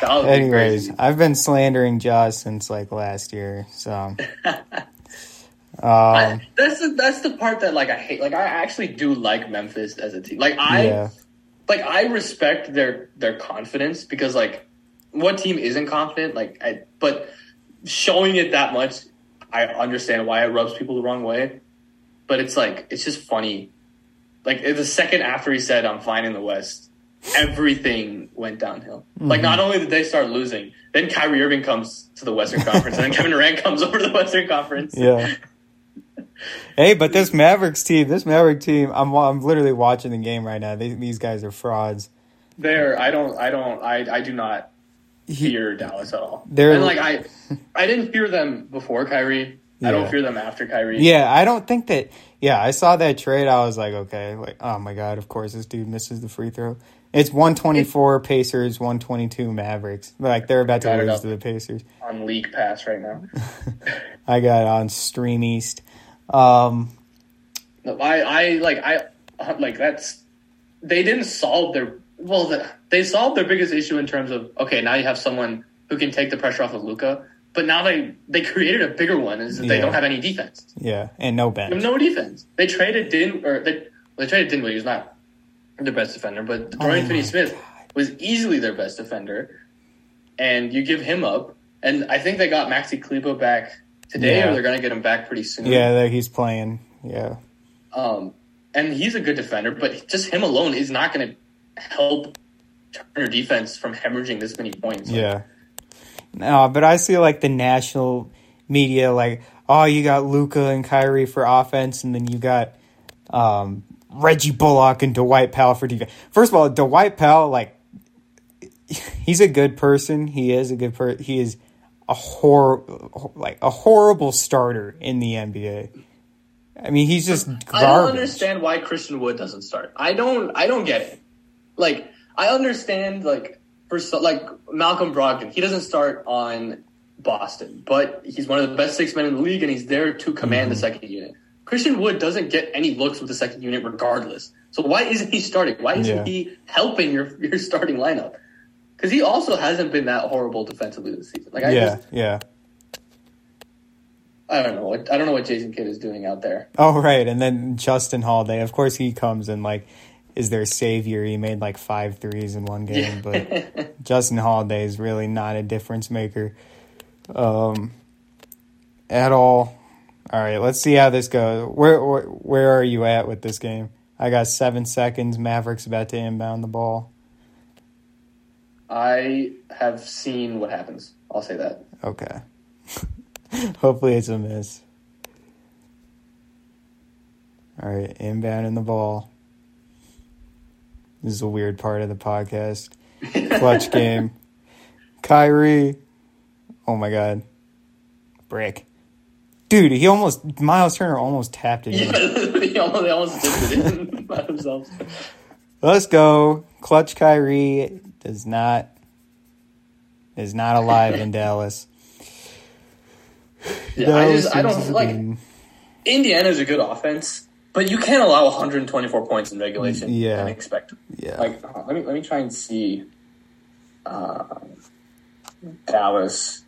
Speaker 1: That would be
Speaker 2: Anyways. I've been slandering Josh since like last year. So, um,
Speaker 1: I- that's the that's the part that like I hate. Like I actually do like Memphis as a team. Like I
Speaker 2: yeah,
Speaker 1: like I respect their their confidence because like what team isn't confident? Like I but showing it that much, I understand why it rubs people the wrong way. But it's like it's just funny. Like the second after he said I'm fine in the West, everything went downhill. Like mm-hmm. not only did they start losing, then Kyrie Irving comes to the Western Conference, and then Kevin Durant comes over to the Western Conference.
Speaker 2: yeah. Hey, but this Mavericks team, this Maverick team, I'm I'm literally watching the game right now. They, these guys are frauds.
Speaker 1: There, I don't, I don't, I, I do not
Speaker 2: He-
Speaker 1: Dallas at all.
Speaker 2: They're-
Speaker 1: and like I, I didn't fear them before Kyrie. I don't fear them after Kyrie.
Speaker 2: Yeah, I don't think that. Yeah, I saw that trade. I was like, okay, like, oh my god, of course this dude misses the free throw. It's 124 Pacers, 122 Mavericks. Like they're about to lose to the Pacers.
Speaker 1: on League Pass right now.
Speaker 2: I got it on Stream East. Um,
Speaker 1: No, I, I like, I like that's. They didn't solve their well. The, they solved their biggest issue in terms of okay, now you have someone who can take the pressure off of Luka. But now they they created a bigger one is that they don't have any defense.
Speaker 2: yeah, and no bench.
Speaker 1: no defense. They traded Din or they, they traded Dinwiddie. He's not their best defender, but Dorian
Speaker 2: my
Speaker 1: Finney-Smith was easily their best defender. And you give him up, and I think they got Maxi Kleber back today,
Speaker 2: Yeah.
Speaker 1: or they're going to get him back pretty soon.
Speaker 2: Yeah, he's playing. Yeah,
Speaker 1: Um, and he's a good defender, but just him alone is not going to help turn your defense from hemorrhaging this many points.
Speaker 2: Yeah. No, but I see like the national media, like, oh, you got Luka and Kyrie for offense, and then you got um, Reggie Bullock and Dwight Powell for defense. First of all, Dwight Powell, like, he's a good person. He is a good person. He is a hor like a horrible starter in the NBA. I mean, he's just garbage.
Speaker 1: I don't understand why Christian Wood doesn't start. I don't. I don't get it. Like I understand. Like for so, like Malcolm Brogdon, he doesn't start on Boston, but he's one of the best six men in the league, and he's there to command the mm-hmm. second unit. Christian Wood doesn't get any looks with the second unit, regardless. So why isn't he starting? Why isn't
Speaker 2: Yeah.
Speaker 1: he helping your your starting lineup? Because he also hasn't been that horrible defensively this season. Like I
Speaker 2: Yeah,
Speaker 1: just,
Speaker 2: yeah.
Speaker 1: I don't know. What, I don't know what Jason Kidd is doing out there.
Speaker 2: Oh right, and then Justin Holiday. Of course, he comes and like is their savior. He made like five threes in one game, but Justin Holiday is really not a difference maker, um, at all. All right, let's see how this goes. Where, where where are you at with this game? I got seven seconds. Mavericks about to inbound the ball.
Speaker 1: I have seen what happens. I'll say that.
Speaker 2: Okay. Hopefully it's a miss. All right, inbound in the ball. This is a weird part of the podcast. Clutch game. Kyrie. Oh my god. Brick. Dude, he almost Miles Turner almost tapped it.
Speaker 1: Yeah, he almost, they almost dipped it in by themselves.
Speaker 2: Let's go. Clutch Kyrie does not is not alive in Dallas.
Speaker 1: Yeah, I just I don't like Indiana's a good offense, but you can't allow 124 points in regulation
Speaker 2: Yeah.
Speaker 1: and expect
Speaker 2: Yeah.
Speaker 1: like uh, let me let me try and see uh, Dallas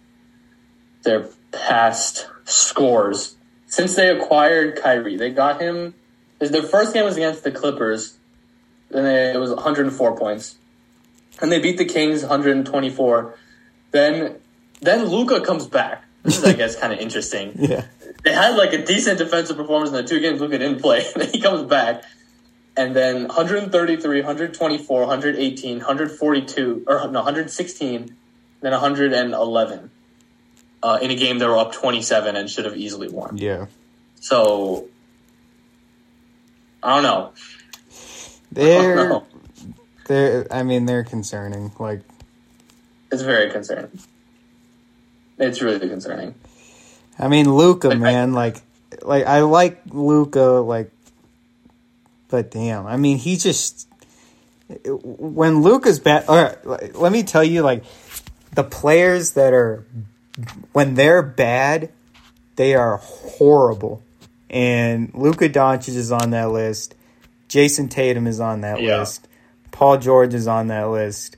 Speaker 1: their past scores since they acquired Kyrie. They got him. Their first game was against the Clippers, and they, it was 104 points, and they beat the Kings 124. Then then Luka comes back. This is, I guess, kind of interesting
Speaker 2: yeah.
Speaker 1: they had like a decent defensive performance in the two games Luka didn't play. then he comes back, and then 133, 124, 118, 142, or no, 116, then 111 uh, in a game they were up 27 and should have easily won.
Speaker 2: Yeah.
Speaker 1: So I don't know.
Speaker 2: They're
Speaker 1: don't know.
Speaker 2: they're I mean they're concerning. Like
Speaker 1: It's very concerning. It's really concerning.
Speaker 2: I mean Luka,
Speaker 1: Like, I-
Speaker 2: man, like like I like Luka like but damn. I mean he just when Luka's bad all right, let me tell you like the players that are when they're bad, they are horrible. And Luka Doncic is on that list. Jayson Tatum is on that
Speaker 1: Yeah.
Speaker 2: list. Paul George is on that list.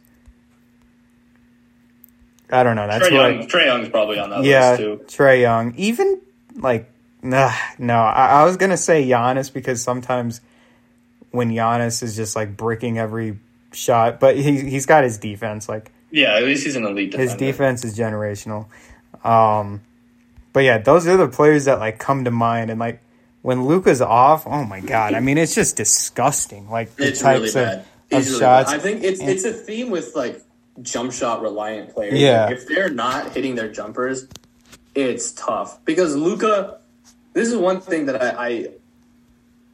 Speaker 2: I don't know. That's
Speaker 1: Trae,
Speaker 2: who I-
Speaker 1: Young, Trae Young's probably on that
Speaker 2: yeah,
Speaker 1: list too.
Speaker 2: Trae Young. Even like, nah, no. I, I was gonna say Giannis because sometimes when Giannis is just like bricking every shot, but he he's got his defense. Like
Speaker 1: Yeah, at least he's an elite defender.
Speaker 2: his defense is generational. Um, but yeah, those are the players that like come to mind. And like when Luka's off, oh my god! I mean, it's just disgusting. Like the
Speaker 1: It's really
Speaker 2: types
Speaker 1: bad.
Speaker 2: of, of
Speaker 1: really
Speaker 2: shots.
Speaker 1: bad. I think it's it's a theme with like jump shot reliant players.
Speaker 2: Yeah.
Speaker 1: Like, if they're not hitting their jumpers, it's tough because Luka. This is one thing that I, I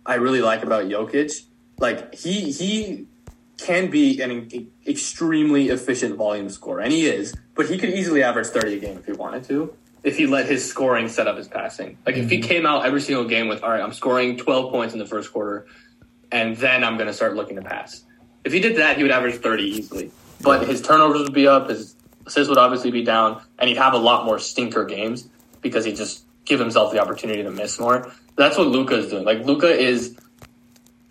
Speaker 1: I really like about Jokic. Like he he can be an extremely efficient volume scorer, and he is. But he could easily average thirty a game if he wanted to. If he let his scoring set up his passing, like if he mm-hmm. came out every single game with, all right, I'm scoring 12 points in the first quarter, and then I'm going to start looking to pass. If he did that, he would average 30 easily. But his turnovers would be up, his assists would obviously be down, and he'd have a lot more stinker games because he just give himself the opportunity to miss more. That's what Luka is doing. Like Luka is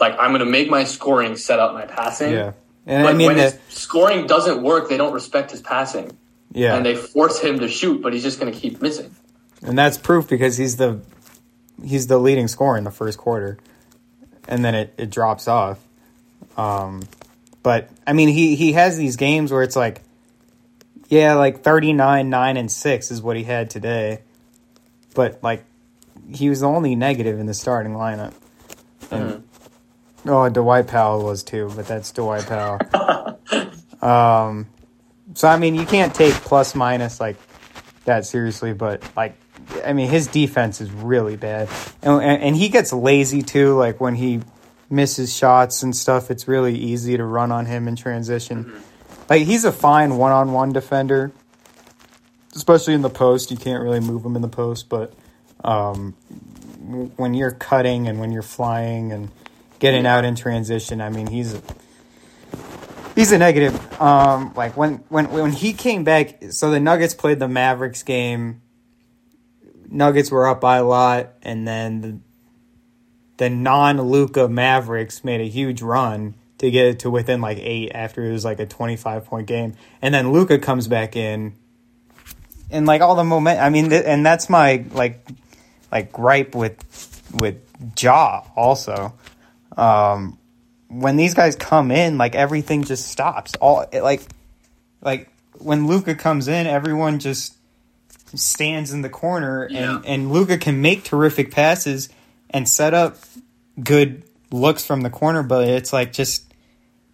Speaker 1: like I'm going to make my scoring set up my passing.
Speaker 2: yeah, and
Speaker 1: But
Speaker 2: I mean
Speaker 1: when
Speaker 2: the,
Speaker 1: his scoring doesn't work, they don't respect his passing,
Speaker 2: yeah,
Speaker 1: and they force him to shoot, but he's just going to keep missing.
Speaker 2: And that's proof because he's the he's the leading scorer in the first quarter, and then it, it drops off. Um, but I mean, he he has these games where it's like, yeah, like thirty nine, nine and six is what he had today, but like he was the only negative in the starting lineup. And, Oh, Dwight Powell was too, but that's Dwight Powell. um, so I mean, you can't take plus minus like that seriously, but like, I mean, his defense is really bad, and, and he gets lazy too. Like when he misses shots and stuff, it's really easy to run on him in transition. Like he's a fine one-on-one defender, especially in the post. You can't really move him in the post, but um, when you're cutting and when you're flying and getting out in transition, I mean, he's a, he's a negative. Um, like when when when he came back, so the Nuggets played the Mavericks game. Nuggets were up by a lot, and then the, the non Luka Mavericks made a huge run to get it to within like eight after it was like a twenty five point game, and then Luka comes back in, and like all the moment. I mean, th- and that's my like like gripe with with Jaw also. Um, when these guys come in, like everything just stops. All it, like like when Luka comes in, everyone just stands in the corner,
Speaker 1: Yeah.
Speaker 2: and and Luka can make terrific passes and set up good looks from the corner, but it's like just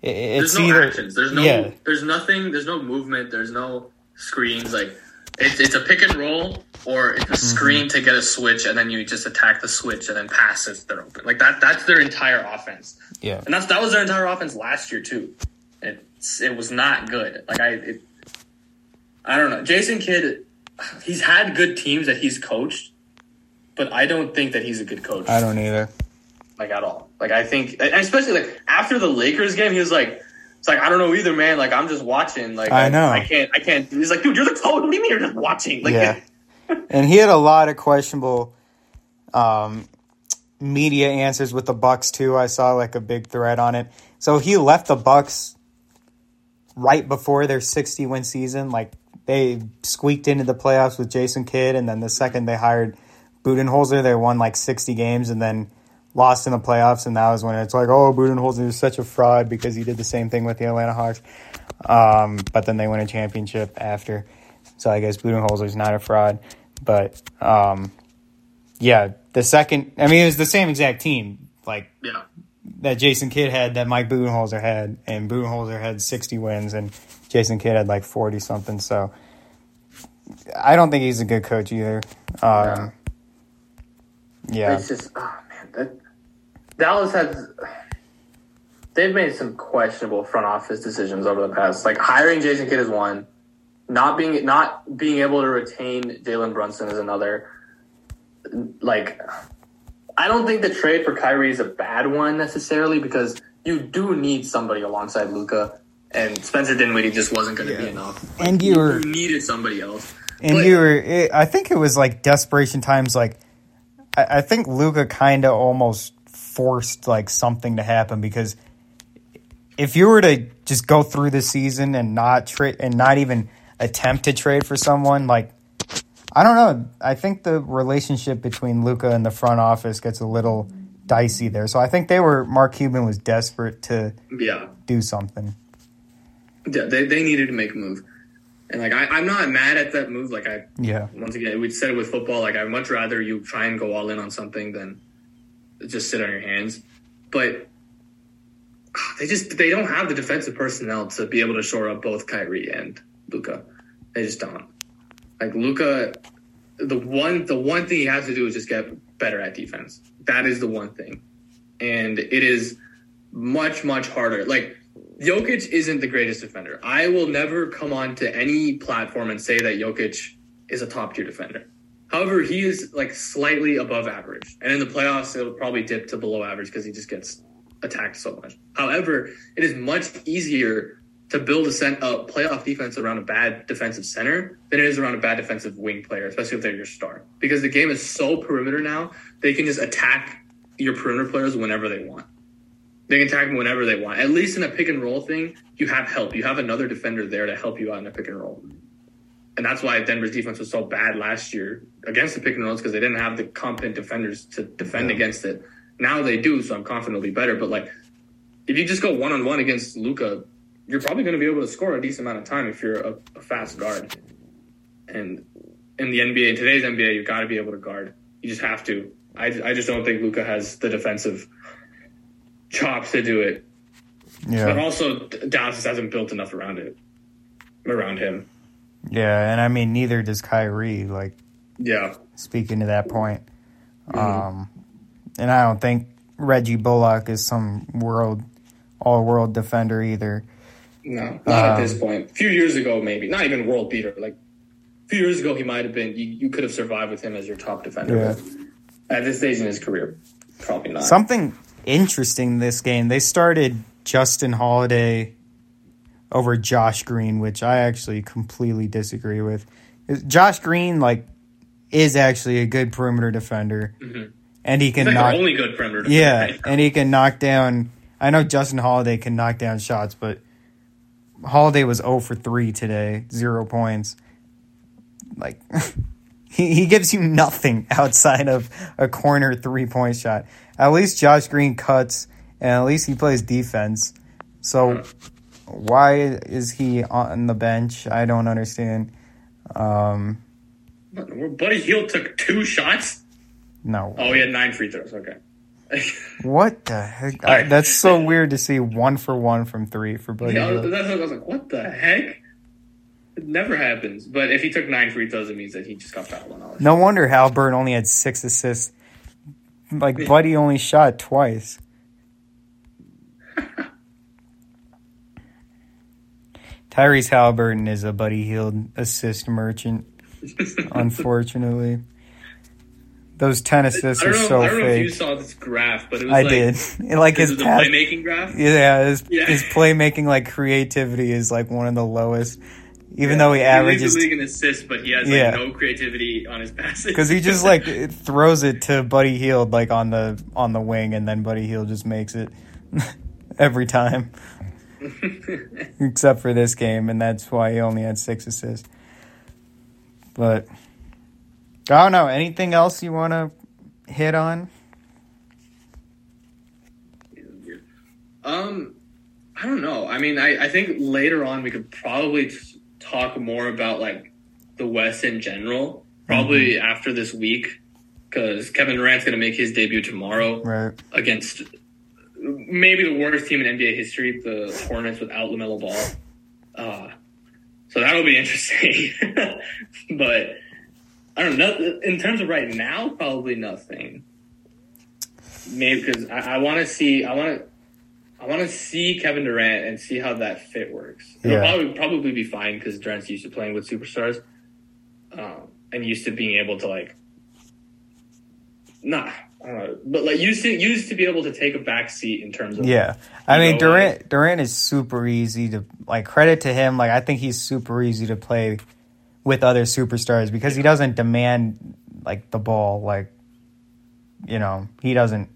Speaker 2: it, it's
Speaker 1: There's no
Speaker 2: either
Speaker 1: actions. There's no.
Speaker 2: yeah
Speaker 1: There's nothing. There's no movement. There's no screens. Like it's it's a pick and roll or it's a
Speaker 2: Mm-hmm.
Speaker 1: screen to get a switch, and then you just attack the switch and then pass if they're open. Like that. That's their entire offense,
Speaker 2: yeah
Speaker 1: and that's that was their entire offense last year too. It's it was not good. Like I. It, I don't know. Jason Kidd, he's had good teams that he's coached, but I don't think that he's a good coach
Speaker 2: I don't either.
Speaker 1: like at all. Like I think, especially like after the Lakers game, he was like, "It's like I don't know either, man. Like I'm just watching. Like
Speaker 2: I know.
Speaker 1: I can't, I can't." He's like, "Dude, you're the coach. What do you mean you're just watching?" Like,
Speaker 2: Yeah. and he had a lot of questionable um, media answers with the Bucks too. I saw like a big thread on it. So he left the Bucks right before their 60 win season. Like they squeaked into the playoffs with Jason Kidd, and then the second they hired Budenholzer, they won like 60 games, and then lost in the playoffs. And that was when it's like, oh, Budenholzer is such a fraud because he did the same thing with the Atlanta Hawks. Um, but then they win a championship after. So I guess Budenholzer is not a fraud. But um, yeah, the second, I mean, it was the same exact team. Like
Speaker 1: yeah,
Speaker 2: that Jason Kidd had that Mike Budenholzer had, and Budenholzer had 60 wins, and Jason Kidd had like 40 something. So I don't think he's a good coach either. Um, yeah.
Speaker 1: it's just, oh man, that, Dallas has. They've made some questionable front office decisions over the past. Like hiring Jason Kidd is one, not being not being able to retain Jalen Brunson is another. Like, I don't think the trade for Kyrie is a bad one necessarily because you do need somebody alongside Luka, and Spencer Dinwiddie just wasn't going to be
Speaker 2: Yeah.
Speaker 1: enough.
Speaker 2: And you were-
Speaker 1: you needed somebody else.
Speaker 2: And
Speaker 1: But-
Speaker 2: you were, it, I think it was like desperation times. Like, I, I think Luka kind of almost forced like something to happen because if you were to just go through the season and not trade and not even attempt to trade for someone, like, I don't know. I think the relationship between Luka and the front office gets a little dicey there. So I think they were, Mark Cuban was desperate to
Speaker 1: Yeah,
Speaker 2: do something.
Speaker 1: yeah, they they needed to make a move, and like I, I'm not mad at that move. Like I
Speaker 2: Yeah.
Speaker 1: once again, we said it with football. Like I'd much rather you try and go all in on something than just sit on your hands. But they just they don't have the defensive personnel to be able to shore up both Kyrie and Luka. They just don't. Like Luka, the one the one thing he has to do is just get better at defense. That is the one thing, and it is much much harder. Like Jokic isn't the greatest defender. I will never come on to any platform and say that Jokic is a top tier defender. However, he is like slightly above average, and in the playoffs, it'll probably dip to below average because he just gets attacked so much. However, it is much easier to build a, cent- a playoff defense around a bad defensive center than it is around a bad defensive wing player, especially if they're your star. Because the game is so perimeter now, they can just attack your perimeter players whenever they want. They can attack them whenever they want. At least in a pick and roll thing, you have help. You have another defender there to help you out in a pick and roll. And that's why Denver's defense was so bad last year against the pick and rolls because they didn't have the competent defenders to defend against it. Now they do, so I'm confident it'll be better. But like, if you just go one on one against Luka, you're probably going to be able to score a decent amount of time if you're a, a fast guard. And in the NBA, in today's NBA, you've got to be able to guard. You just have to. I, I just don't think Luka has the defensive chops to do it.
Speaker 2: Yeah.
Speaker 1: But also, Dallas just hasn't built enough around it, around him.
Speaker 2: Yeah. And I mean, neither does Kyrie. Like,
Speaker 1: Yeah,
Speaker 2: speaking to that point.
Speaker 1: Mm-hmm.
Speaker 2: Um, and I don't think Reggie Bullock is some world, all world defender either.
Speaker 1: No, not at
Speaker 2: Um,
Speaker 1: this point. A few years ago, maybe not even world beater. Like a few years ago, he might have been. You, you could have survived with him as your top defender.
Speaker 2: Yeah.
Speaker 1: At this stage in his career, probably not.
Speaker 2: Something interesting this game, they started Justin Holiday over Josh Green, which I actually completely disagree with. Josh Green, like, is actually a good perimeter defender,
Speaker 1: Mhm.
Speaker 2: and he can
Speaker 1: like
Speaker 2: knock.
Speaker 1: only good perimeter. defender
Speaker 2: Yeah,
Speaker 1: right
Speaker 2: and he can knock down. I know Justin Holiday can knock down shots, but Holiday was 0 for 3 today, zero points. Like, He, he gives you nothing outside of a corner three point shot. At least Josh Green cuts, and at least he plays defense. So why is he on the bench? I don't understand. Um,
Speaker 1: Buddy Hield took two shots.
Speaker 2: no.
Speaker 1: Oh, he had nine free throws. Okay.
Speaker 2: What the heck? I, that's so weird to see one for one from three for Buddy
Speaker 1: Yeah, I was, that's what I was like, what the heck? It never happens. But if he took nine free throws, it means that he just got fouled on all.
Speaker 2: No wonder Halliburton only had six assists. Like Buddy only shot twice. Tyrese Halliburton is a Buddy Hield assist merchant, unfortunately. Those ten assists
Speaker 1: I
Speaker 2: are
Speaker 1: know.
Speaker 2: so
Speaker 1: I don't know if you saw this graph, but it was
Speaker 2: I
Speaker 1: like
Speaker 2: did. Like his pass,
Speaker 1: playmaking graph.
Speaker 2: yeah, his
Speaker 1: Yeah.
Speaker 2: his playmaking like creativity is like one of the lowest. Even
Speaker 1: Yeah.
Speaker 2: though he averages
Speaker 1: the league in assists, but he has like
Speaker 2: Yeah.
Speaker 1: no creativity on his passes
Speaker 2: because he just like throws it to Buddy Hield like on the on the wing, and then Buddy Hield just makes it every time, except for this game, and that's why he only had six assists. But I don't know. Anything else you want to hit on?
Speaker 1: Um, I don't know. I mean, I, I think later on we could probably t- talk more about like the West in general. Probably
Speaker 2: Mm-hmm.
Speaker 1: after this week, because Kevin Durant's going to make his debut tomorrow
Speaker 2: Right.
Speaker 1: against maybe the worst team in NBA history, the Hornets, without Lamelo Ball. Uh, so that'll be interesting. but I don't know. In terms of right now, probably nothing. Maybe because I, I want to see. I want to. I want to see Kevin Durant and see how that fit works. It'll
Speaker 2: Yeah.
Speaker 1: probably probably be fine because Durant's used to playing with superstars, um, and used to being able to like, nah, I but like used to used to be able to take a back seat in terms of
Speaker 2: Yeah, I mean
Speaker 1: know,
Speaker 2: Durant. Durant is super easy to like. Credit to him. Like I think he's super easy to play with other superstars because he doesn't demand like the ball. Like you know, he doesn't.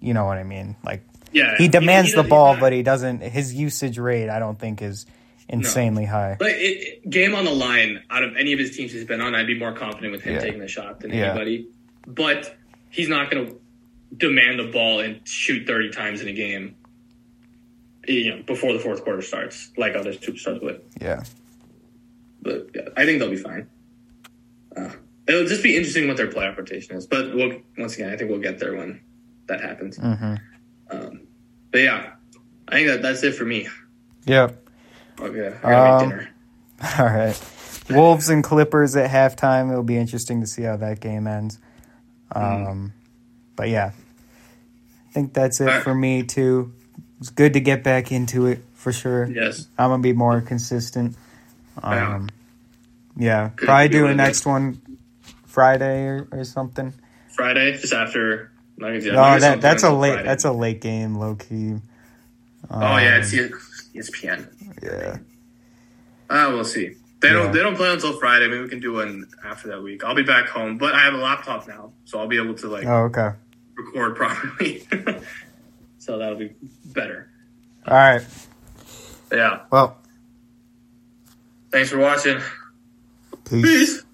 Speaker 2: You know what I mean? Like
Speaker 1: yeah.
Speaker 2: he demands
Speaker 1: he
Speaker 2: the ball,
Speaker 1: not-
Speaker 2: but he doesn't. His usage rate, I don't think, is insanely high.
Speaker 1: Like it, it- game on the line, out of any of his teams he's been on, I'd be more confident with him
Speaker 2: Yeah.
Speaker 1: taking the shot than
Speaker 2: Yeah.
Speaker 1: anybody. But he's not going to demand the ball and shoot thirty times in a game. You know, before the fourth quarter starts, like other superstars would.
Speaker 2: Yeah,
Speaker 1: But yeah, I think they'll be fine. Uh, it'll just be interesting what their playoff rotation is. But we'll, once again, I think we'll get there when that happens.
Speaker 2: hmm
Speaker 1: Um, but yeah, I think that that's it for me.
Speaker 2: yep.
Speaker 1: Okay, I gotta
Speaker 2: Um,
Speaker 1: make dinner.
Speaker 2: All right. Wolves and Clippers at halftime. It'll be interesting to see how that game ends. Um, But yeah, I think that's it
Speaker 1: Alright.
Speaker 2: for me too. It's good to get back into it for sure.
Speaker 1: Yes.
Speaker 2: I'm gonna be more consistent.
Speaker 1: Yeah.
Speaker 2: Um, yeah, probably do a next one Friday or, or something.
Speaker 1: Friday, just after Nuggets. Yeah,
Speaker 2: No,
Speaker 1: Nuggets
Speaker 2: that that's a late
Speaker 1: Friday.
Speaker 2: that's a late game, low key.
Speaker 1: Oh yeah,
Speaker 2: Um,
Speaker 1: it's E- ESPN.
Speaker 2: yeah.
Speaker 1: Ah, we'll see. They
Speaker 2: Yeah.
Speaker 1: don't. They don't play until Friday. Maybe we can do one after that week. I'll be back home, but I have a laptop now, so I'll be able to like
Speaker 2: Oh, okay.
Speaker 1: record properly. so that'll be better.
Speaker 2: All right.
Speaker 1: Yeah.
Speaker 2: Well,
Speaker 1: Thanks for watching.
Speaker 2: Peace.
Speaker 1: Peace.